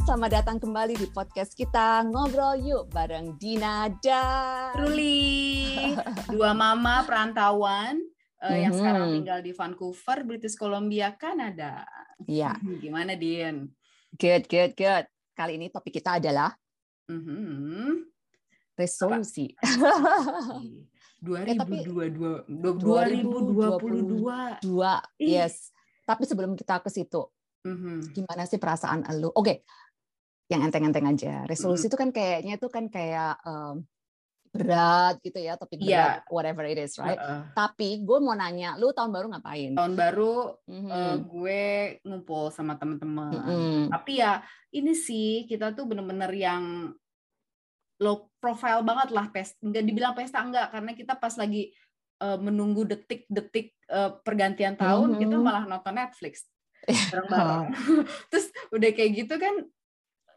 selamat datang kembali di podcast kita Ngobrol Yuk bareng Dina dan Ruli, dua mama perantauan uh, yang Mhm. sekarang tinggal di Vancouver, British Columbia, Kanada. Iya, Gimana, Din? good, good, good. Kali ini topik kita adalah Mhm. resolusi. 2022, 2022. Dua, Ih. yes. Tapi sebelum kita ke situ, Mhm. gimana sih perasaan lu? Oke, yang enteng-enteng aja. Resolusi itu kan kayaknya itu kan kayak em, berat gitu ya, topik Iya. berat, whatever it is, right? Heeh. Tapi gue mau nanya, lu tahun baru ngapain? Tahun baru Mhm. eh, gue ngumpul sama teman-teman. Mm-mm. Tapi ya ini sih kita tuh bener-bener yang low profile banget lah pesta. Nggak dibilang pesta enggak karena kita pas lagi eh, menunggu detik-detik eh, pergantian tahun kita Mhm. malah nonton Netflix bareng-bareng. Terus udah kayak gitu kan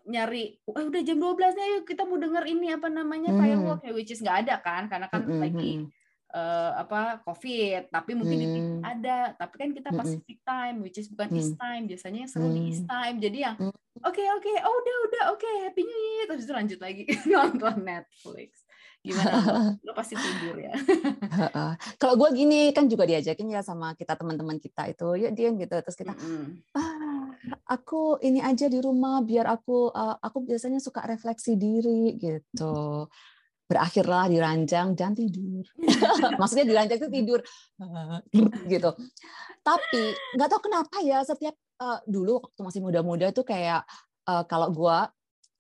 nyari, wah udah jam 12 nih, yuk kita mau denger ini apa namanya Hmm. firework ya, which is nggak ada kan, karena kan Mm-mm, lagi mm-mm. eh, apa COVID, tapi mungkin di TV Hmm. ada, tapi kan kita Mm-mm. Pacific time, which is bukan Hmm. East time, biasanya yang seru di Hmm. East time, jadi yang Hmm. oke oke, oh udah udah oke, Happy New Year, terus itu lanjut lagi nonton Netflix. Gimana? lo? Pasti tidur ya? Kalau gue gini kan juga diajakin ya sama kita teman-teman kita itu, ya Dian gitu. Terus kita, Mm-mm. ah, aku ini aja di rumah biar aku, uh, aku biasanya suka refleksi diri gitu. Berakhirlah di ranjang dan tidur. Maksudnya di ranjang itu tidur gitu. Tapi nggak tahu kenapa ya setiap uh, dulu waktu masih muda-muda tuh kayak uh, kalau gue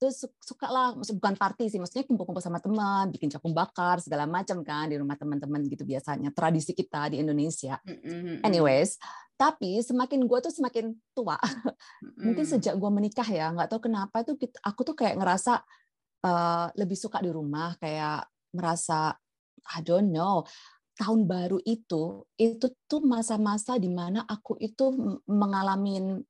tuh su- suka lah, bukan party sih, maksudnya kumpul-kumpul sama teman, bikin cakung bakar segala macam kan di rumah teman-teman gitu biasanya tradisi kita di Indonesia. Anyways, tapi semakin gue tuh semakin tua, mungkin Mm. sejak gue menikah ya, nggak tahu kenapa tuh kita- aku tuh kayak ngerasa uh, lebih suka di rumah, kayak merasa I don't know tahun baru itu itu tuh masa-masa di mana aku itu mengalami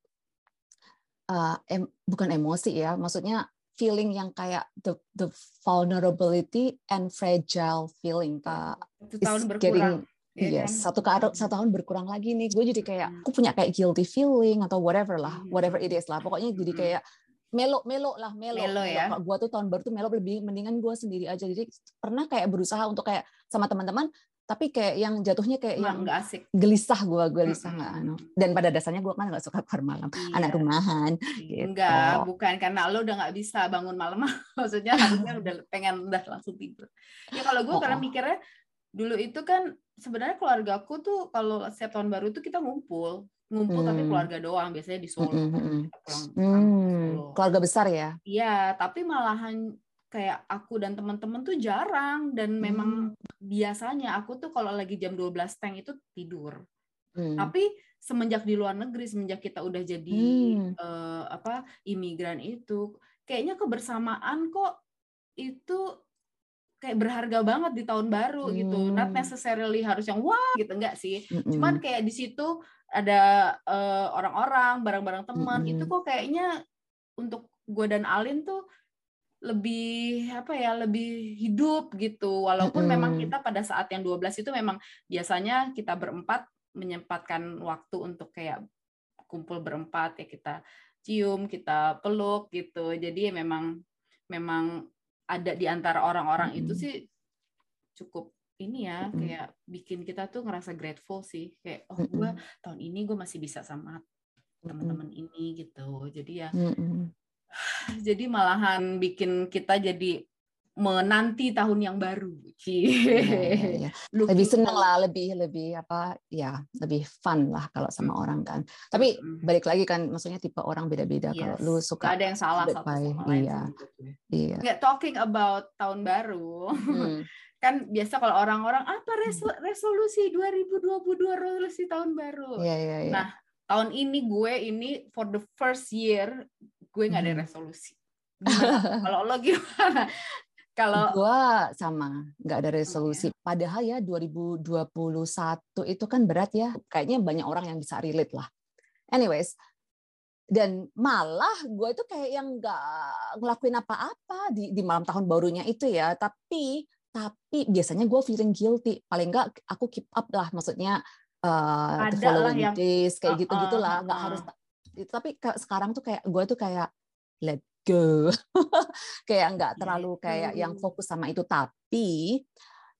uh, em- bukan emosi ya, maksudnya feeling yang kayak the the vulnerability and fragile feeling. Satu Is tahun getting- berkurang. Ya Yes, kan? satu kar- satu tahun berkurang lagi nih. Gue jadi kayak Hmm. aku punya kayak guilty feeling atau whatever lah, Hmm. whatever it is lah. Pokoknya jadi Hmm. kayak melo melo lah melo. Melo ya. Kalau gue tuh tahun baru tuh melo lebih mendingan gue sendiri aja. Jadi pernah kayak berusaha untuk kayak sama teman-teman, tapi kayak yang jatuhnya kayak Emang yang nggak asik. gelisah gue gelisah nggak anu. Dan pada dasarnya gue kan nggak suka keluar malam, Iya. anak rumahan. gitu. Enggak, bukan karena lo udah nggak bisa bangun malam. Maksudnya harusnya udah pengen udah langsung tidur. Ya kalau gue karena Oh. mikirnya dulu itu kan sebenarnya keluargaku tuh kalau setiap tahun baru itu kita ngumpul, ngumpul tapi Hmm. keluarga doang. Biasanya di Solo. Kita pulang Hmm, Solo. keluarga besar ya. Iya, tapi malahan kayak aku dan teman-teman tuh jarang dan memang biasanya aku tuh kalau lagi jam 12 teng itu tidur. Hmm. Tapi semenjak di luar negeri, semenjak kita udah jadi Hmm. eh, apa imigran itu, kayaknya kebersamaan kok itu kayak berharga banget di tahun baru gitu. Not Hmm. necessarily harus yang wah gitu enggak sih. Mm-mm. Cuman kayak di situ ada eh, orang-orang, barang-barang teman, Mm-mm. itu kok kayaknya untuk gue dan Alin tuh lebih apa ya lebih hidup gitu walaupun memang Mm-mm. kita pada saat yang 12 itu memang biasanya kita berempat menyempatkan waktu untuk kayak kumpul berempat ya kita cium kita peluk gitu jadi ya memang memang ada di antara orang-orang itu sih cukup ini ya kayak bikin kita tuh ngerasa grateful sih. Kayak oh gue tahun ini gue masih bisa sama teman-teman ini gitu. Jadi ya jadi malahan bikin kita jadi menanti tahun yang baru. Iya, iya. Looking lebih forward. lah, lebih lebih apa ya, lebih fun lah kalau sama orang kan. Tapi Mm. balik lagi kan, maksudnya tipe orang beda-beda. Kalau Yes. lu Nggak suka, ada yang salah satu sama lain iya. iya. Nggak talking about tahun baru. Hmm. kan biasa kalau orang-orang apa reso- resolusi 2022 resolusi tahun baru. Iya, iya, iya. Nah, tahun ini gue ini for the first year gue nggak ada Hmm. resolusi. Gimana? kalau lo gimana? Kalau Gua sama, nggak ada Oh, resolusi. Padahal ya 2021 itu kan berat ya. Kayaknya banyak orang yang bisa relate lah. Anyways, dan malah gue itu kayak yang nggak ngelakuin apa-apa di, di malam tahun barunya itu ya. Tapi tapi biasanya gue feeling guilty. Paling nggak aku keep up lah, maksudnya uh, the Ada lah following yang- days kayak Uh-uh, gitu gitulah. Nggak uh-uh. harus. Tapi sekarang tuh kayak gue tuh kayak let go kayak nggak terlalu kayak yang itu. fokus sama itu. Tapi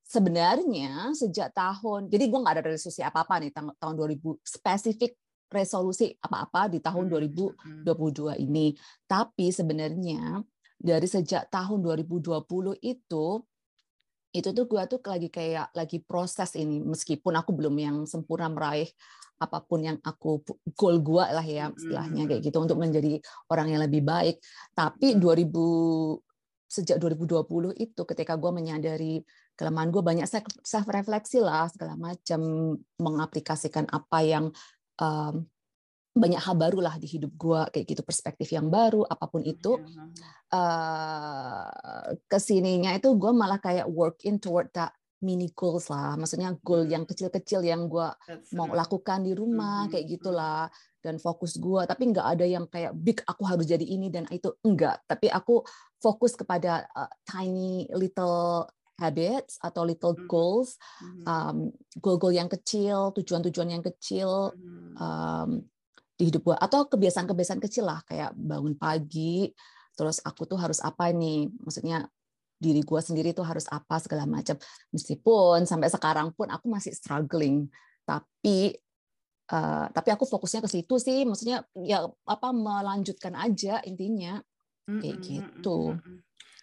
sebenarnya sejak tahun jadi gue nggak ada resolusi apa apa nih tahun 2000 spesifik resolusi apa-apa di tahun Hmm, 2022 ini. Tapi sebenarnya dari sejak tahun 2020 itu itu tuh gue tuh lagi kayak lagi proses ini meskipun aku belum yang sempurna meraih apa pun yang aku goal gue lah ya istilahnya kayak gitu untuk menjadi orang yang lebih baik. Tapi 2000 sejak 2020 itu ketika gue menyadari kelemahan gue banyak self refleksi lah segala macam mengaplikasikan apa yang um, banyak hal baru lah di hidup gue kayak gitu perspektif yang baru apa pun itu Iya. uh, ke sininya itu gue malah kayak work in toward that mini goals lah. Maksudnya goal yang kecil-kecil yang gue mau lakukan di rumah Mhm, kayak gitulah dan fokus gue tapi nggak ada yang kayak big aku harus jadi ini dan itu enggak. Tapi aku fokus kepada uh, tiny little habits atau little goals um, goal-goal yang kecil tujuan-tujuan yang kecil um, di hidup gue atau kebiasaan-kebiasaan kecil lah kayak bangun pagi terus aku tuh harus apa nih maksudnya diri gue sendiri tuh harus apa segala macam. Meskipun sampai sekarang pun aku masih struggling tapi uh, tapi aku fokusnya ke situ sih. Maksudnya ya apa melanjutkan aja intinya. Kayak gitu.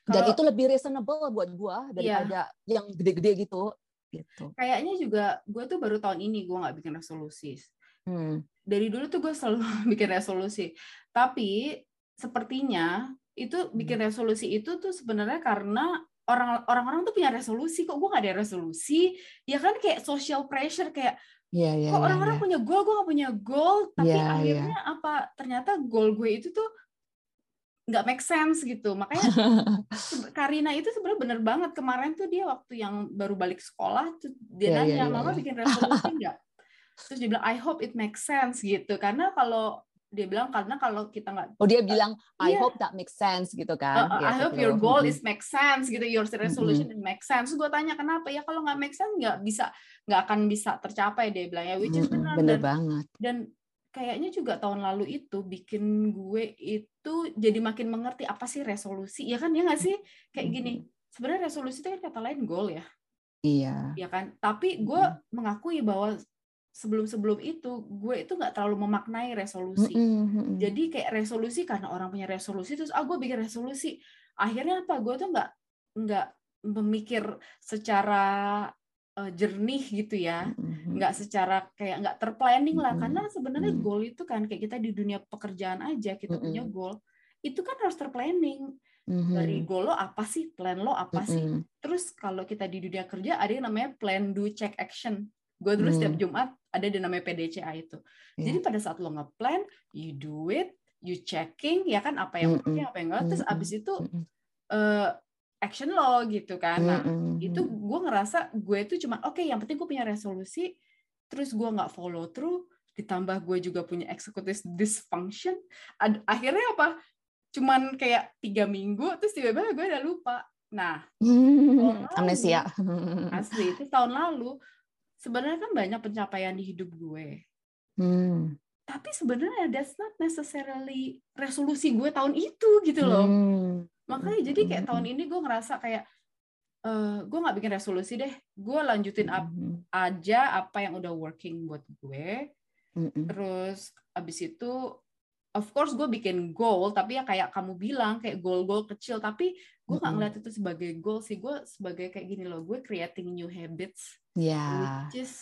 dan Kalau- itu lebih reasonable buat gue daripada yang gede-gede gitu. Gitu. Kayaknya juga gue tuh baru tahun ini gue nggak bikin resolusi hmm. dari dulu tuh gue selalu bikin resolusi. Tapi sepertinya itu bikin Hmm. resolusi itu tuh sebenarnya karena orang orang-orang tuh punya resolusi. Kok gue gak ada resolusi? Ya kan kayak social pressure kayak Iya, iya, kok iya, orang-orang iya. punya goal? Gue gak punya goal. Tapi Iya, akhirnya apa? Ternyata goal gue itu tuh nggak make sense gitu. Makanya Karina itu sebenarnya bener banget. Kemarin tuh dia waktu yang baru balik sekolah tuh dia Iya, nanya iya, iya, mama iya. bikin resolusi nggak terus dia bilang I hope it makes sense gitu. Karena kalau dia bilang karena kalau kita nggak Oh dia bilang I Iya. hope that makes sense gitu uh, kan? uh, Iya, I hope gitu. your goal is make sense gitu. Your resolution it make sense. Gue tanya kenapa? Ya kalau nggak make sense nggak bisa nggak akan bisa tercapai dia bilang ya which is Mm-mm, benar. Bener dan banget. dan kayaknya juga tahun lalu itu bikin gue itu jadi makin mengerti apa sih resolusi. Ya kan ya nggak sih? Kayak gini sebenarnya resolusi itu kan kata lain goal ya. Iya. ya kan? Tapi gue mengakui bahwa sebelum-sebelum itu gue itu nggak terlalu memaknai resolusi Mm-mm, mm-mm. jadi kayak resolusi karena orang punya resolusi terus ah gue bikin resolusi akhirnya apa gue tuh nggak nggak memikir secara eh, jernih gitu ya Mm-mm. nggak secara kayak nggak terplanning lah Mm-mm. karena sebenarnya Mm. goal itu kan kayak kita di dunia pekerjaan aja kita punya Mm-mm. goal itu kan harus terplanning Mhm. dari goal lo apa sih plan lo apa sih terus kalau kita di dunia kerja ada yang namanya plan do check action gue dulu setiap Hmm. Jumat ada yang namanya PDCA itu. Iya. jadi pada saat lo ngeplan you do it you checking ya kan apa yang working apa yang enggak terus abis itu eh, action lo gitu kan. Nah itu gue ngerasa gue itu cuma oke yang penting gue punya resolusi terus gue nggak follow through ditambah gue juga punya executive dysfunction. Ad- akhirnya apa? Cuman kayak tiga minggu terus tiba-tiba gue udah lupa. Nah Hmm, amnesia. asli itu tahun lalu sebenarnya kan banyak pencapaian di hidup gue Hmm. tapi sebenarnya that's not necessarily resolusi gue tahun itu gitu loh Hmm. makanya jadi kayak tahun ini gue ngerasa kayak eh gue nggak bikin resolusi deh gue lanjutin Mm-mm. aja apa yang udah working buat gue Mm-mm. terus abis itu of course gue bikin goal tapi ya kayak kamu bilang kayak goal-goal kecil tapi gue nggak Mm-mm. ngeliat itu sebagai goal sih gue sebagai kayak gini loh gue creating new habits Ya. which is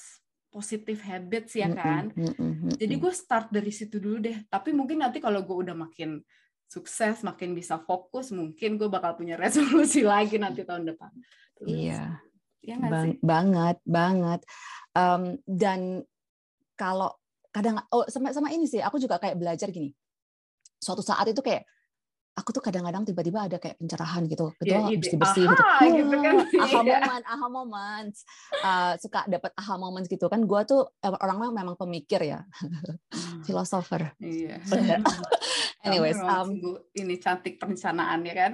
positive habits ya kan Mm-mm. Mm-mm. jadi gue start dari situ dulu deh tapi mungkin nanti kalau gue udah makin sukses makin bisa fokus mungkin gue bakal punya resolusi lagi nanti tahun depan Iya. ya nggak Bang- sih banget banget Em, dan kalau kadang oh sama sama ini sih aku juga kayak belajar gini suatu saat itu kayak aku tuh kadang-kadang tiba-tiba ada kayak pencerahan gitu. Ya, ide, bersih bersih gitu aha, gitu. kan. Aha Iya. moment aha moment Uh, suka dapat aha moments gitu kan. Gua tuh eh, orangnya memang pemikir ya. Filosofer. Iya. Anyways um, ini cantik perencanaan ya kan?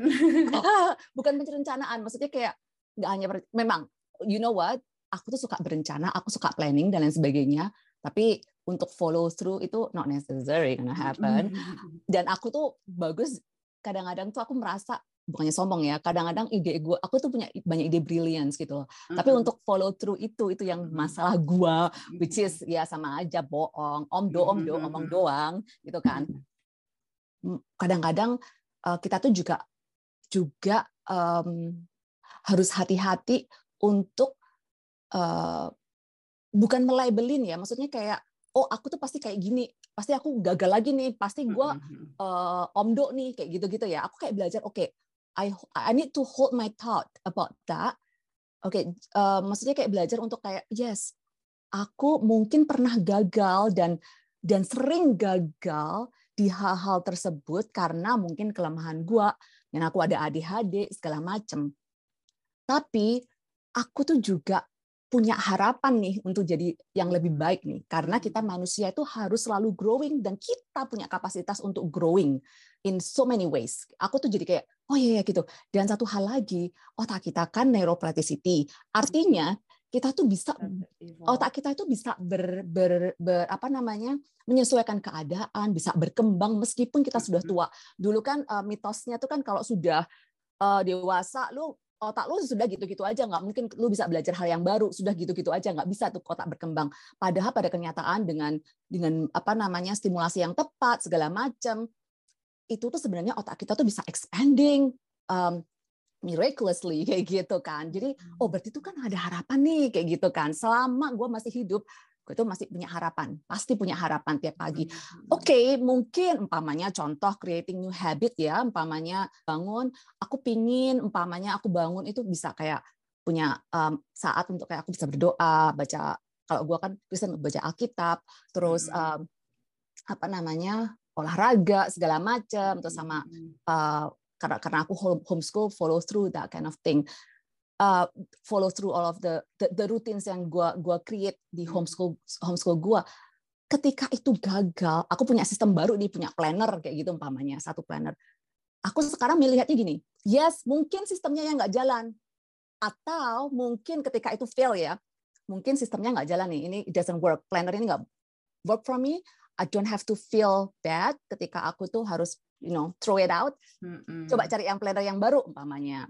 Bukan perencanaan maksudnya kayak nggak hanya memang you know what? Aku tuh suka berencana aku suka planning dan lain sebagainya. Tapi untuk follow through itu not necessary gonna happen. dan aku tuh bagus kadang-kadang tuh aku merasa bukannya sombong ya kadang-kadang ide gue aku tuh punya banyak ide brilliance gitu loh. Mm-hmm. tapi untuk follow through itu itu yang masalah gue which is ya sama aja bohong om do om do omong doang gitu kan. Kadang-kadang uh, kita tuh juga juga um, harus hati-hati untuk uh, bukan melabelin ya maksudnya kayak oh aku tuh pasti kayak gini pasti aku gagal lagi nih pasti gue uh, omdo nih kayak gitu-gitu ya aku kayak belajar oke okay, I I need to hold my thought about that. Oke, okay, uh, maksudnya kayak belajar untuk kayak yes, aku mungkin pernah gagal dan dan sering gagal di hal-hal tersebut karena mungkin kelemahan gua dan aku ada ADHD segala macem. Tapi aku tuh juga punya harapan nih untuk jadi yang lebih baik nih karena kita manusia itu harus selalu growing dan kita punya kapasitas untuk growing in so many ways. Aku tuh jadi kayak oh iya ya gitu. Dan satu hal lagi, otak kita kan neuroplasticity. Artinya kita tuh bisa otak kita itu bisa ber, ber, ber apa namanya menyesuaikan keadaan, bisa berkembang meskipun kita sudah tua. Dulu kan uh, mitosnya tuh kan kalau sudah uh, dewasa lu otak lu sudah gitu-gitu aja nggak mungkin lu bisa belajar hal yang baru sudah gitu-gitu aja nggak bisa tuh otak berkembang. Padahal pada kenyataan dengan dengan apa namanya stimulasi yang tepat segala macam itu tuh sebenarnya otak kita tuh bisa expanding um, miraculously kayak gitu kan. Jadi oh berarti itu kan ada harapan nih kayak gitu kan. Selama gue masih hidup tuh masih punya harapan, pasti punya harapan tiap pagi. Hmm. Oke, okay, mungkin umpamanya contoh creating new habit ya, umpamanya bangun, aku pingin, umpamanya aku bangun itu bisa kayak punya um, saat untuk kayak aku bisa berdoa, baca. Kalau gue kan bisa baca Alkitab, terus um, apa namanya olahraga segala macam, terus sama uh, karena karena aku homeschool follow through that kind of thing uh, follow through all of the the, the routines yang gua gua create di homeschool homeschool gua. Ketika itu gagal aku punya sistem baru nih punya planner kayak gitu umpamanya satu planner. Aku sekarang melihatnya gini yes mungkin sistemnya yang nggak jalan. Atau mungkin ketika itu fail ya mungkin sistemnya nggak jalan nih ini it doesn't work. Planner ini nggak work for me I don't have to feel bad ketika aku tuh harus you know throw it out. Mm -hmm. coba cari yang planner yang baru umpamanya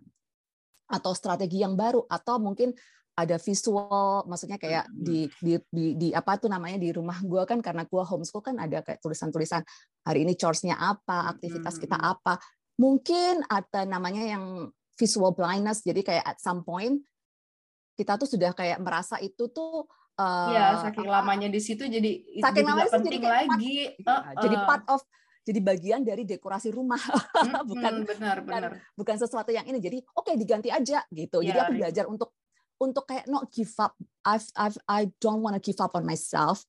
atau strategi yang baru atau mungkin ada visual maksudnya kayak di, di di di apa tuh namanya di rumah gue kan karena gue homeschool kan ada kayak tulisan-tulisan hari ini chores-nya apa aktivitas kita apa. Mungkin ada namanya yang visual blindness jadi kayak at some point kita tuh sudah kayak merasa itu tuh uh, ya saking lamanya di situ jadi saking lamanya penting jadi lagi part, uh, uh. jadi part of jadi bagian dari dekorasi rumah. Bukan benar benar. bukan sesuatu yang ini. Jadi oke okay, diganti aja gitu. Yeah, jadi aku belajar untuk untuk kayak not give up. I've, I've I don't wanna give up on myself.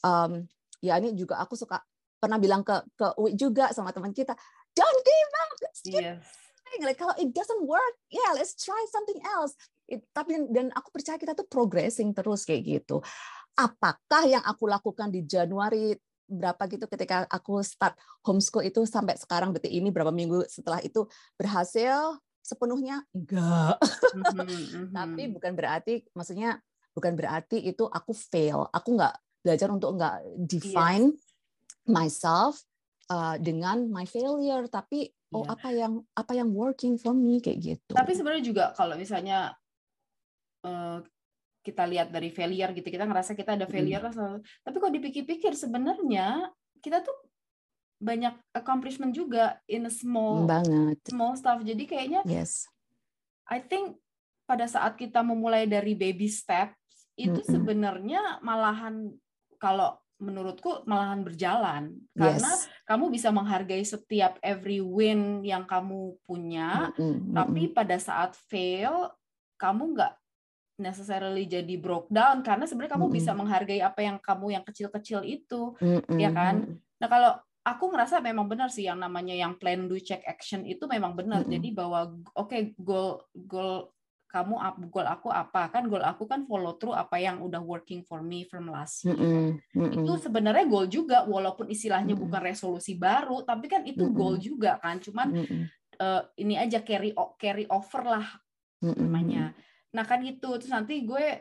Um, ya ini juga aku suka pernah bilang ke ke Uwi juga sama teman kita don't give up let's keep yes. like kalau it doesn't work yeah let's try something else. It, tapi dan aku percaya kita tuh progressing terus kayak gitu. Apakah yang aku lakukan di Januari berapa gitu ketika aku start homeschool itu sampai sekarang detik ini berapa minggu setelah itu berhasil sepenuhnya enggak mm-hmm, tapi mm-hmm. bukan berarti maksudnya bukan berarti itu aku fail aku nggak belajar untuk nggak define yes. myself uh, dengan my failure tapi oh yeah. apa yang apa yang working for me kayak gitu tapi sebenarnya juga kalau misalnya uh, kita lihat dari failure gitu kita ngerasa kita ada failure hmm. selalu. tapi kalau dipikir-pikir sebenarnya kita tuh banyak accomplishment juga in a small banget small stuff jadi kayaknya yes I think pada saat kita memulai dari baby steps itu mm -hmm. sebenarnya malahan kalau menurutku malahan berjalan karena yes. kamu bisa menghargai setiap every win yang kamu punya mm -hmm. tapi pada saat fail kamu nggak necessarily jadi broke down karena sebenarnya kamu mm -hmm. bisa menghargai apa yang kamu yang kecil-kecil itu mm -hmm. ya kan nah kalau aku ngerasa memang benar sih yang namanya yang plan do check action itu memang benar mm -hmm. jadi bahwa oke okay, goal goal kamu goal aku apa kan goal aku kan follow through apa yang udah working for me from last year mm -hmm. itu sebenarnya goal juga walaupun istilahnya mm -hmm. bukan resolusi baru tapi kan itu mm -hmm. goal juga kan cuman mm -hmm. uh, ini aja carry carry over lah mm -hmm. Nah kan gitu, terus nanti gue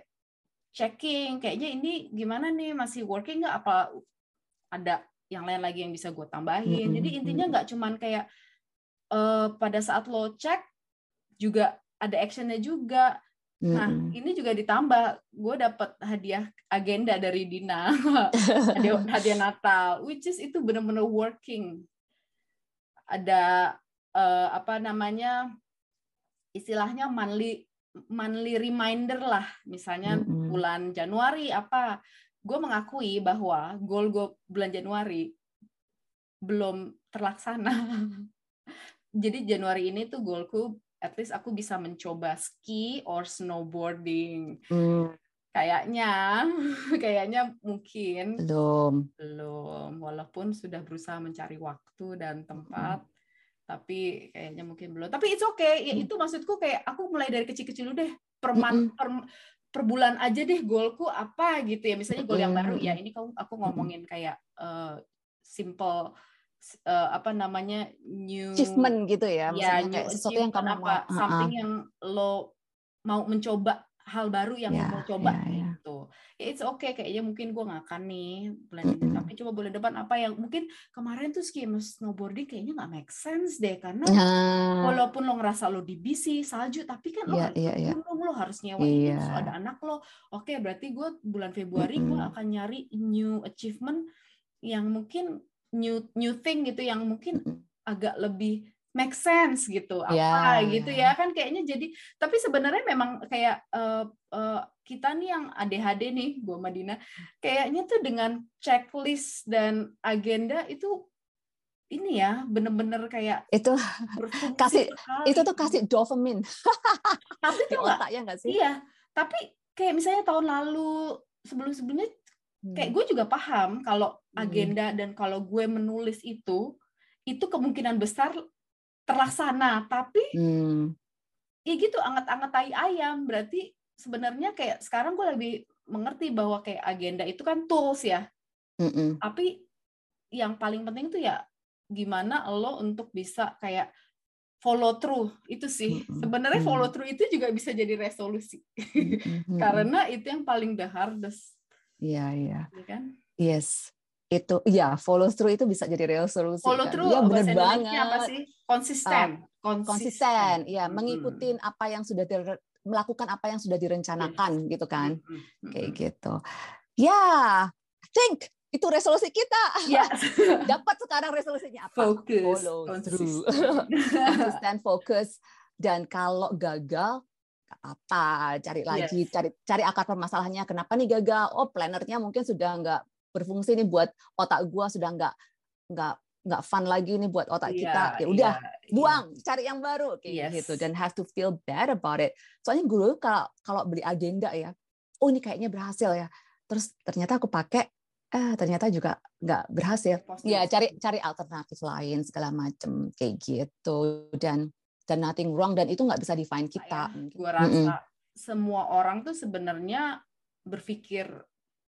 checking, kayaknya ini gimana nih, masih working nggak? Apa ada yang lain lagi yang bisa gue tambahin? Jadi intinya nggak cuman kayak uh, pada saat lo cek juga ada actionnya juga Nah, mm -hmm. ini juga ditambah, gue dapat hadiah agenda dari Dina, hadiah, hadiah Natal, which is itu benar-benar working. Ada uh, apa namanya istilahnya monthly monthly reminder lah, misalnya mm -hmm. bulan Januari apa, gue mengakui bahwa goal gue bulan Januari belum terlaksana. Jadi Januari ini tuh goalku at least aku bisa mencoba ski or snowboarding. Hmm. Kayaknya, kayaknya mungkin belum. Belum, walaupun sudah berusaha mencari waktu dan tempat, hmm. Tapi kayaknya mungkin belum. Tapi it's okay. Ya, hmm. itu maksudku kayak aku mulai dari kecil-kecil dulu deh. Per, hmm. per, per bulan aja deh goalku apa gitu ya. Misalnya goal yang baru ya ini aku ngomongin kayak uh, simple uh, apa namanya new achievement gitu ya, ya new kayak sesuatu yang kamu apa, mau something uh -uh. yang lo mau mencoba hal baru yang yeah, mau coba yeah, yeah. gitu. Ya, it's okay kayaknya mungkin gue nggak akan nih bulan ini, mm -hmm. tapi coba bulan depan apa yang mungkin kemarin tuh ski snowboarding kayaknya nggak make sense deh karena nah. walaupun lo ngerasa lo di BC salju, tapi kan lo yeah, harus yeah, yeah. Lo, lo harus nyewa yeah. ini, ada anak lo. Oke, berarti gue bulan Februari mm -hmm. gue akan nyari new achievement yang mungkin new new thing gitu yang mungkin agak lebih make sense gitu apa yeah. gitu ya kan kayaknya jadi tapi sebenarnya memang kayak uh, uh, kita nih yang ADHD nih Bu Madina kayaknya tuh dengan checklist dan agenda itu ini ya bener-bener kayak itu kasih sekali. itu tuh kasih dopamine tapi tuh nggak ya nggak sih iya tapi kayak misalnya tahun lalu sebelum-sebelumnya kayak hmm. gue juga paham kalau hmm. agenda dan kalau gue menulis itu itu kemungkinan besar terlaksana tapi hmm. ya gitu anget-anget tai ayam berarti sebenarnya kayak sekarang gue lebih mengerti bahwa kayak agenda itu kan tools ya mm tapi yang paling penting tuh ya gimana lo untuk bisa kayak follow through itu sih mm-hmm. sebenarnya follow through itu juga bisa jadi resolusi mm-hmm. karena itu yang paling the hardest Iya, iya. Iya kan? Yes. Itu ya follow through itu bisa jadi resolusi. Follow kan? through ya, bener banget. apa sih? Konsisten. Uh, konsisten. ya, hmm. mengikuti apa yang sudah di, melakukan apa yang sudah direncanakan yes. gitu kan. Hmm. Kayak gitu. Ya, I think itu resolusi kita. Yes. Dapat sekarang resolusinya apa? Focus. Follow through. Konsisten, fokus. Dan kalau gagal, apa cari lagi yes. cari cari akar permasalahannya kenapa nih gagal oh plannernya mungkin sudah nggak berfungsi nih buat otak gua sudah nggak nggak nggak fun lagi nih buat otak yeah, kita ya udah yeah, buang yeah. cari yang baru kayak yes. gitu dan have to feel bad about it soalnya gue kalau kalau beli agenda ya oh ini kayaknya berhasil ya terus ternyata aku pakai eh ternyata juga nggak berhasil Positif. ya cari cari alternatif lain segala macam kayak gitu dan dan nothing wrong dan itu nggak bisa define kita. Gue rasa mm -hmm. semua orang tuh sebenarnya berpikir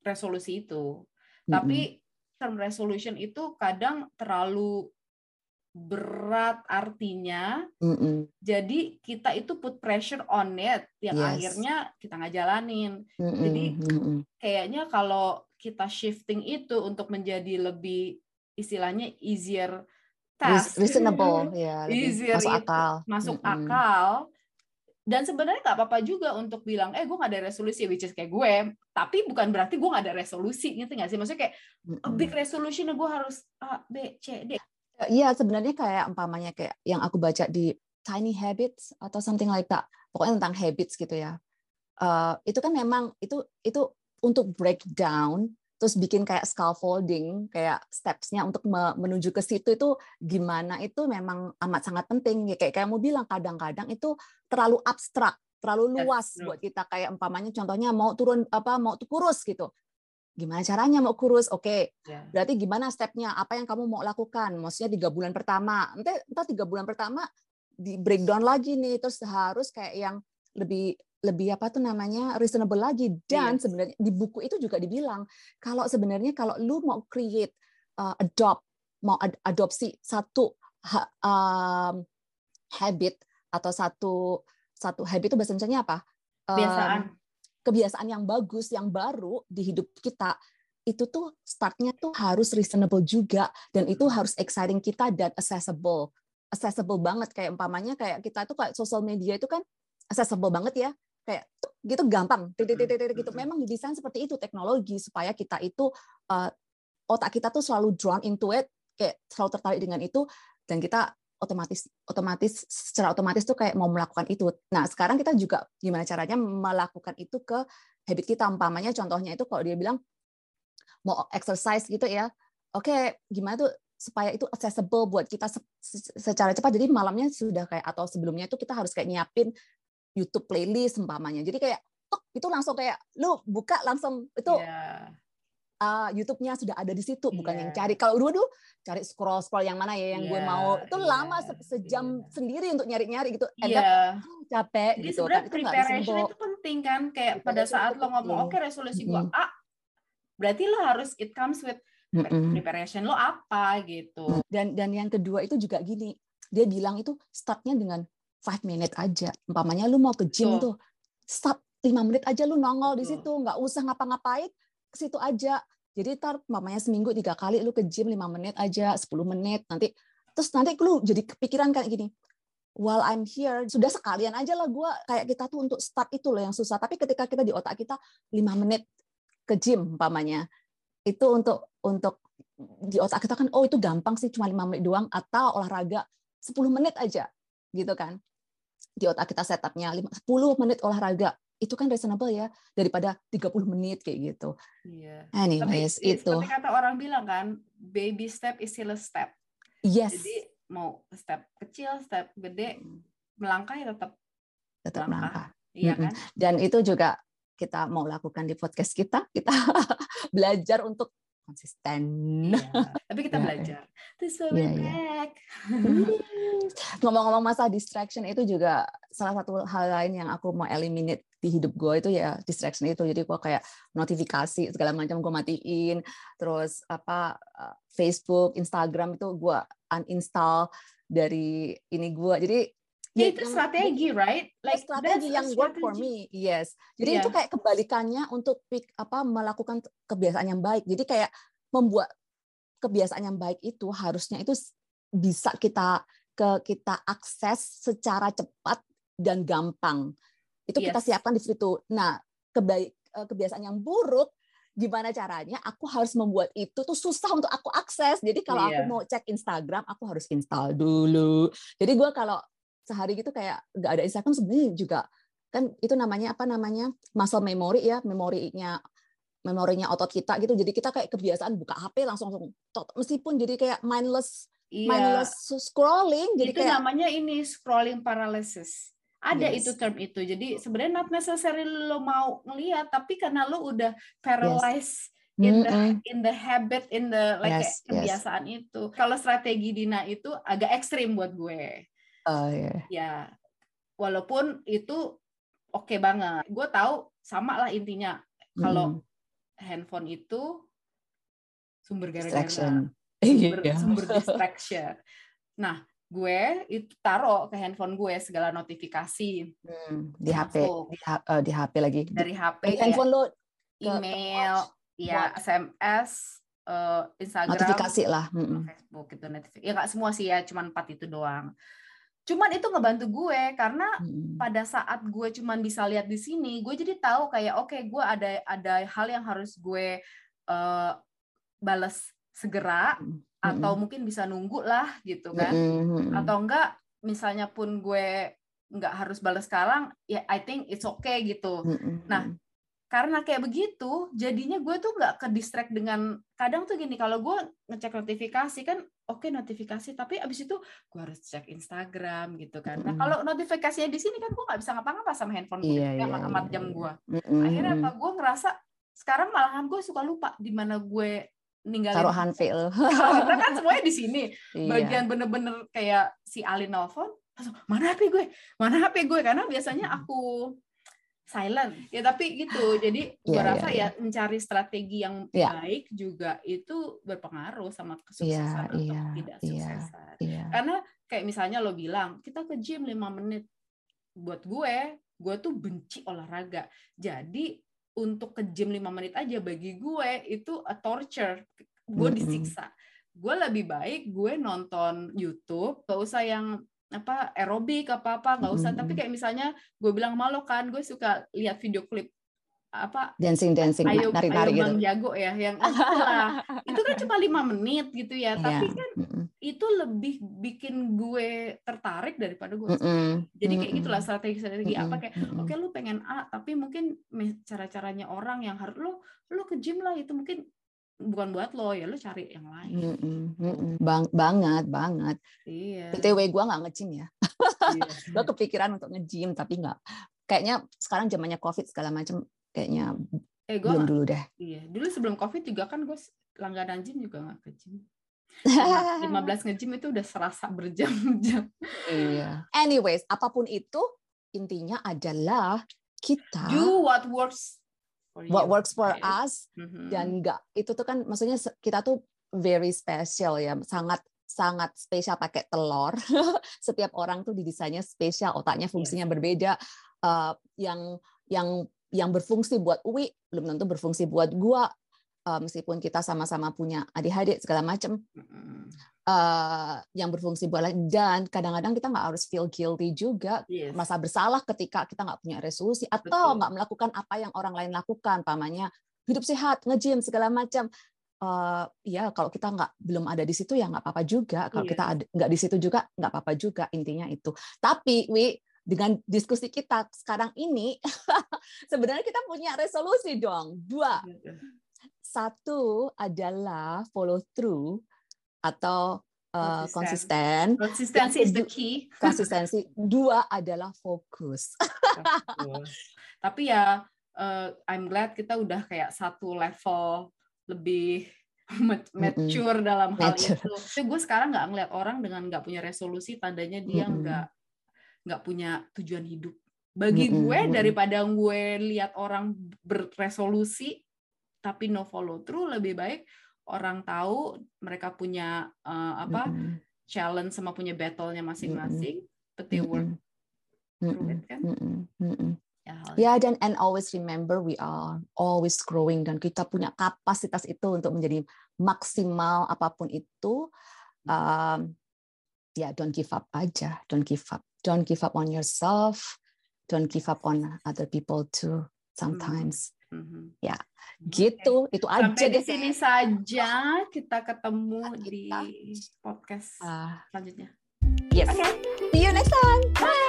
resolusi itu, tapi term resolution itu kadang terlalu berat artinya, mm -hmm. jadi kita itu put pressure on it, yang yes. akhirnya kita nggak jalanin. Mm -hmm. Jadi kayaknya kalau kita shifting itu untuk menjadi lebih istilahnya easier task reasonable ya easier masuk akal masuk akal dan sebenarnya nggak apa-apa juga untuk bilang eh gue nggak ada resolusi which is kayak gue tapi bukan berarti gue nggak ada resolusi gitu nggak sih? Maksudnya kayak mm -hmm. big resolution gue harus a b c d. Iya sebenarnya kayak umpamanya kayak yang aku baca di Tiny Habits atau something like that pokoknya tentang habits gitu ya. Uh, itu kan memang itu itu untuk breakdown terus bikin kayak scaffolding kayak stepsnya untuk menuju ke situ itu gimana itu memang amat sangat penting. Ya kayak kamu bilang kadang-kadang itu terlalu abstrak terlalu luas yes, buat kita. Kayak umpamanya contohnya mau turun apa mau kurus gitu. Gimana caranya mau kurus? Oke okay. Ya. yeah. berarti gimana stepnya? Apa yang kamu mau lakukan? Maksudnya tiga bulan pertama. Nanti entah tiga bulan pertama di breakdown lagi nih. Terus harus kayak yang lebih lebih apa tuh namanya reasonable lagi. Dan yes. sebenarnya di buku itu juga dibilang kalau sebenarnya kalau lu mau create uh, adopt mau ad adopsi satu ha, um, habit atau satu satu habit itu bahasa apa? Kebiasaan. Um, kebiasaan yang bagus yang baru di hidup kita itu tuh startnya tuh harus reasonable juga dan itu harus exciting kita dan accessible. Accessible banget kayak umpamanya kayak kita itu kayak sosial media itu kan accessible banget ya kayak gitu gampang titik titik titik gitu memang didesain seperti itu teknologi supaya kita itu uh, otak kita tuh selalu drawn into it kayak selalu tertarik dengan itu dan kita otomatis otomatis secara otomatis tuh kayak mau melakukan itu. Nah, sekarang kita juga gimana caranya melakukan itu ke habit kita. Umpamanya contohnya itu kalau dia bilang mau exercise gitu ya. Oke, okay, gimana tuh supaya itu accessible buat kita secara cepat. Jadi malamnya sudah kayak atau sebelumnya itu kita harus kayak nyiapin YouTube playlist umpamanya. Jadi kayak tok itu langsung kayak lu buka langsung itu yeah uh, YouTube-nya sudah ada di situ, bukan yeah. yang iya. cari. Kalau dulu dulu cari scroll scroll yang mana ya yang yeah, gue mau itu yeah, lama sejam yeah. sendiri untuk nyari-nyari gitu. Iya. Yeah. capek Jadi gitu kan. Itu preparation itu penting kan. Kayak pada saat lo ngomong oke okay, resolusi gue mm -hmm. A, berarti lo harus it comes with preparation lo apa gitu. Dan dan yang kedua itu juga gini, dia bilang itu startnya dengan five minute aja. Umpamanya lu mau ke gym tuh, tuh start lima menit aja lu nongol di situ, nggak usah ngapa-ngapain, ke situ aja. Jadi ntar mamanya seminggu tiga kali lu ke gym lima menit aja, 10 menit nanti terus nanti lu jadi kepikiran kayak gini. While I'm here, sudah sekalian aja lah gue kayak kita tuh untuk start itu loh yang susah. Tapi ketika kita di otak kita lima menit ke gym umpamanya, itu untuk untuk di otak kita kan oh itu gampang sih cuma lima menit doang atau olahraga 10 menit aja gitu kan di otak kita setupnya 10 menit olahraga itu kan reasonable ya daripada 30 menit kayak gitu. Iya. Anyways, Tapi, itu. Seperti kata orang bilang kan, baby step is still a step. Yes. Jadi mau step kecil, step gede, melangkah ya tetap tetap melangkah. Iya kan? Dan itu juga kita mau lakukan di podcast kita, kita belajar untuk konsisten. Iya, tapi kita ya. belajar. This way yeah, back. Ngomong-ngomong masalah distraction itu juga salah satu hal lain yang aku mau eliminate di hidup gue itu ya distraction itu. Jadi gue kayak notifikasi segala macam gue matiin. Terus apa eh, Facebook, Instagram itu gue uninstall dari ini gue. Jadi Ya, itu strategi, right? Like strategi yang work for me, yes. Jadi yeah. itu kayak kebalikannya untuk pick apa melakukan kebiasaan yang baik. Jadi kayak membuat kebiasaan yang baik itu harusnya itu bisa kita ke kita akses secara cepat dan gampang. Itu yes. kita siapkan di situ. Nah, kebaik eh, kebiasaan yang buruk gimana caranya aku harus membuat itu tuh susah untuk aku akses. Jadi kalau yeah. aku iya. mau cek Instagram, aku harus install dulu. Jadi gue kalau sehari gitu kayak nggak ada Instagram sebenarnya juga kan itu namanya apa namanya muscle memory ya memorinya memorinya otot kita gitu jadi kita kayak kebiasaan buka HP langsung langsung meskipun jadi kayak mindless iya. mindless scrolling jadi itu kayak, namanya ini scrolling paralysis ada yes. itu term itu jadi sebenarnya not necessary lo mau ngelihat tapi karena lo udah paralyzed yes. in the in the habit in the like yes, kebiasaan yes. itu kalau strategi Dina itu agak ekstrim buat gue Oh, yeah. Ya, walaupun itu oke okay banget. Gue tahu sama lah intinya. Kalau mm. handphone itu sumber gara-gara, sumber, yeah. sumber distraction. Nah, gue itu taruh ke handphone gue segala notifikasi hmm, di HP di, uh, di HP lagi dari HP di handphone lo email ya SMS uh, Instagram notifikasi lah Facebook itu notifikasi ya nggak semua sih ya cuma empat itu doang cuman itu ngebantu gue karena hmm. pada saat gue cuman bisa lihat di sini gue jadi tahu kayak oke okay, gue ada ada hal yang harus gue uh, balas segera hmm. atau mungkin bisa nunggu lah gitu kan hmm. atau enggak misalnya pun gue nggak harus balas sekarang ya I think it's okay gitu hmm. nah karena kayak begitu jadinya gue tuh nggak ke distract dengan kadang tuh gini kalau gue ngecek notifikasi kan oke okay, notifikasi. Tapi abis itu gue harus cek Instagram gitu kan. Nah kalau notifikasinya di sini kan gue nggak bisa ngapa-ngapa sama handphone gue yeah, yeah, amat jam gue akhirnya apa? Gue ngerasa sekarang malahan gue suka lupa di mana gue ninggalin taruhan file karena kan semuanya di sini. Iya. bagian bener-bener kayak si Alin nelfon mana HP gue? Mana HP gue? Karena biasanya aku silent. Ya tapi gitu. Jadi gue yeah, rasa yeah, ya mencari strategi yang yeah. baik juga itu berpengaruh sama kesuksesan yeah, atau yeah, tidak suksesan. yeah, yeah. karena kayak misalnya lo bilang kita ke gym lima menit. Buat gue gue tuh benci olahraga. Jadi untuk ke gym lima menit aja bagi gue itu a torture. Gue disiksa. Gue lebih baik gue nonton YouTube gak usah yang apa aerobik apa apa nggak usah. Tapi kayak misalnya gue bilang malu kan gue suka lihat video klip apa dancing dancing ayo nari nari ayo gitu. Bang Jago ya yang itulah itu kan cuma lima menit gitu ya. Tapi Iya. kan itu lebih bikin gue tertarik daripada gue Mm-mm. jadi kayak gitulah strategi strategi apa Mm-mm. kayak oke lu pengen A tapi mungkin me- cara-caranya orang yang harus lu lu ke gym lah itu mungkin bukan buat lo ya lu cari yang lain. Mm-mm. Mm-mm. Bang, banget banget. Iya. Btw gue nggak nge-gym ya. Iya. gue kepikiran untuk nge-gym tapi nggak. Kayaknya sekarang zamannya covid segala macam kayaknya eh gue belum dulu deh. Iya dulu sebelum covid juga kan gue langganan gym juga nggak ke gym. 15 nge-gym itu udah serasa berjam-jam. Iya. Anyways apa pun itu intinya adalah kita do what works for you. what works for Yes. us Mhm. dan enggak itu tuh kan maksudnya kita tuh very special ya. Sangat sangat spesial pakai telur. Setiap orang tuh didesainnya spesial otaknya fungsinya berbeda. Eh, yang yang yang berfungsi buat Uwi belum tentu berfungsi buat gua Eh, meskipun kita sama-sama punya adik-adik segala macam Mhm. eh, yang berfungsi buat lain dan kadang-kadang kita nggak harus feel guilty juga Yes. merasa bersalah ketika kita nggak punya resolusi atau nggak melakukan apa yang orang lain lakukan, pamannya hidup sehat, nge-gym segala macam. Eh, ya kalau kita nggak belum ada di situ ya nggak apa-apa juga. Kalau Iya. kita ada, nggak di situ juga nggak apa-apa juga. Intinya itu. Tapi Wi dengan diskusi kita sekarang ini sebenarnya kita punya resolusi dong dua satu adalah follow through atau uh, Konsisten. konsisten Consistency is the key. konsistensi dua adalah fokus Tapi ya eh, I'm glad kita udah kayak satu level lebih mat- Mm-mm. mature dalam hal Mature. itu. Tapi gue sekarang nggak ngeliat orang dengan nggak punya resolusi, tandanya dia nggak nggak punya tujuan hidup. Bagi Mm-mm, gue mm-mm. daripada gue lihat orang berresolusi tapi no follow through, lebih baik orang tahu mereka punya eh, apa Mm-mm. challenge sama punya battle-nya masing-masing, but they work through it kan. Mm-mm. Ya, Ya dan and always remember we are always growing dan kita punya kapasitas itu untuk menjadi maksimal apa pun itu. Um, ya don't give up aja, don't give up, don't give up on yourself, don't give up on other people too. Sometimes Mhm. Ya, Oke. gitu, itu aja Sampai di deh. sini saja kita ketemu Kita- di podcast Ah, selanjutnya. yes. Oke. See you next time. Bye.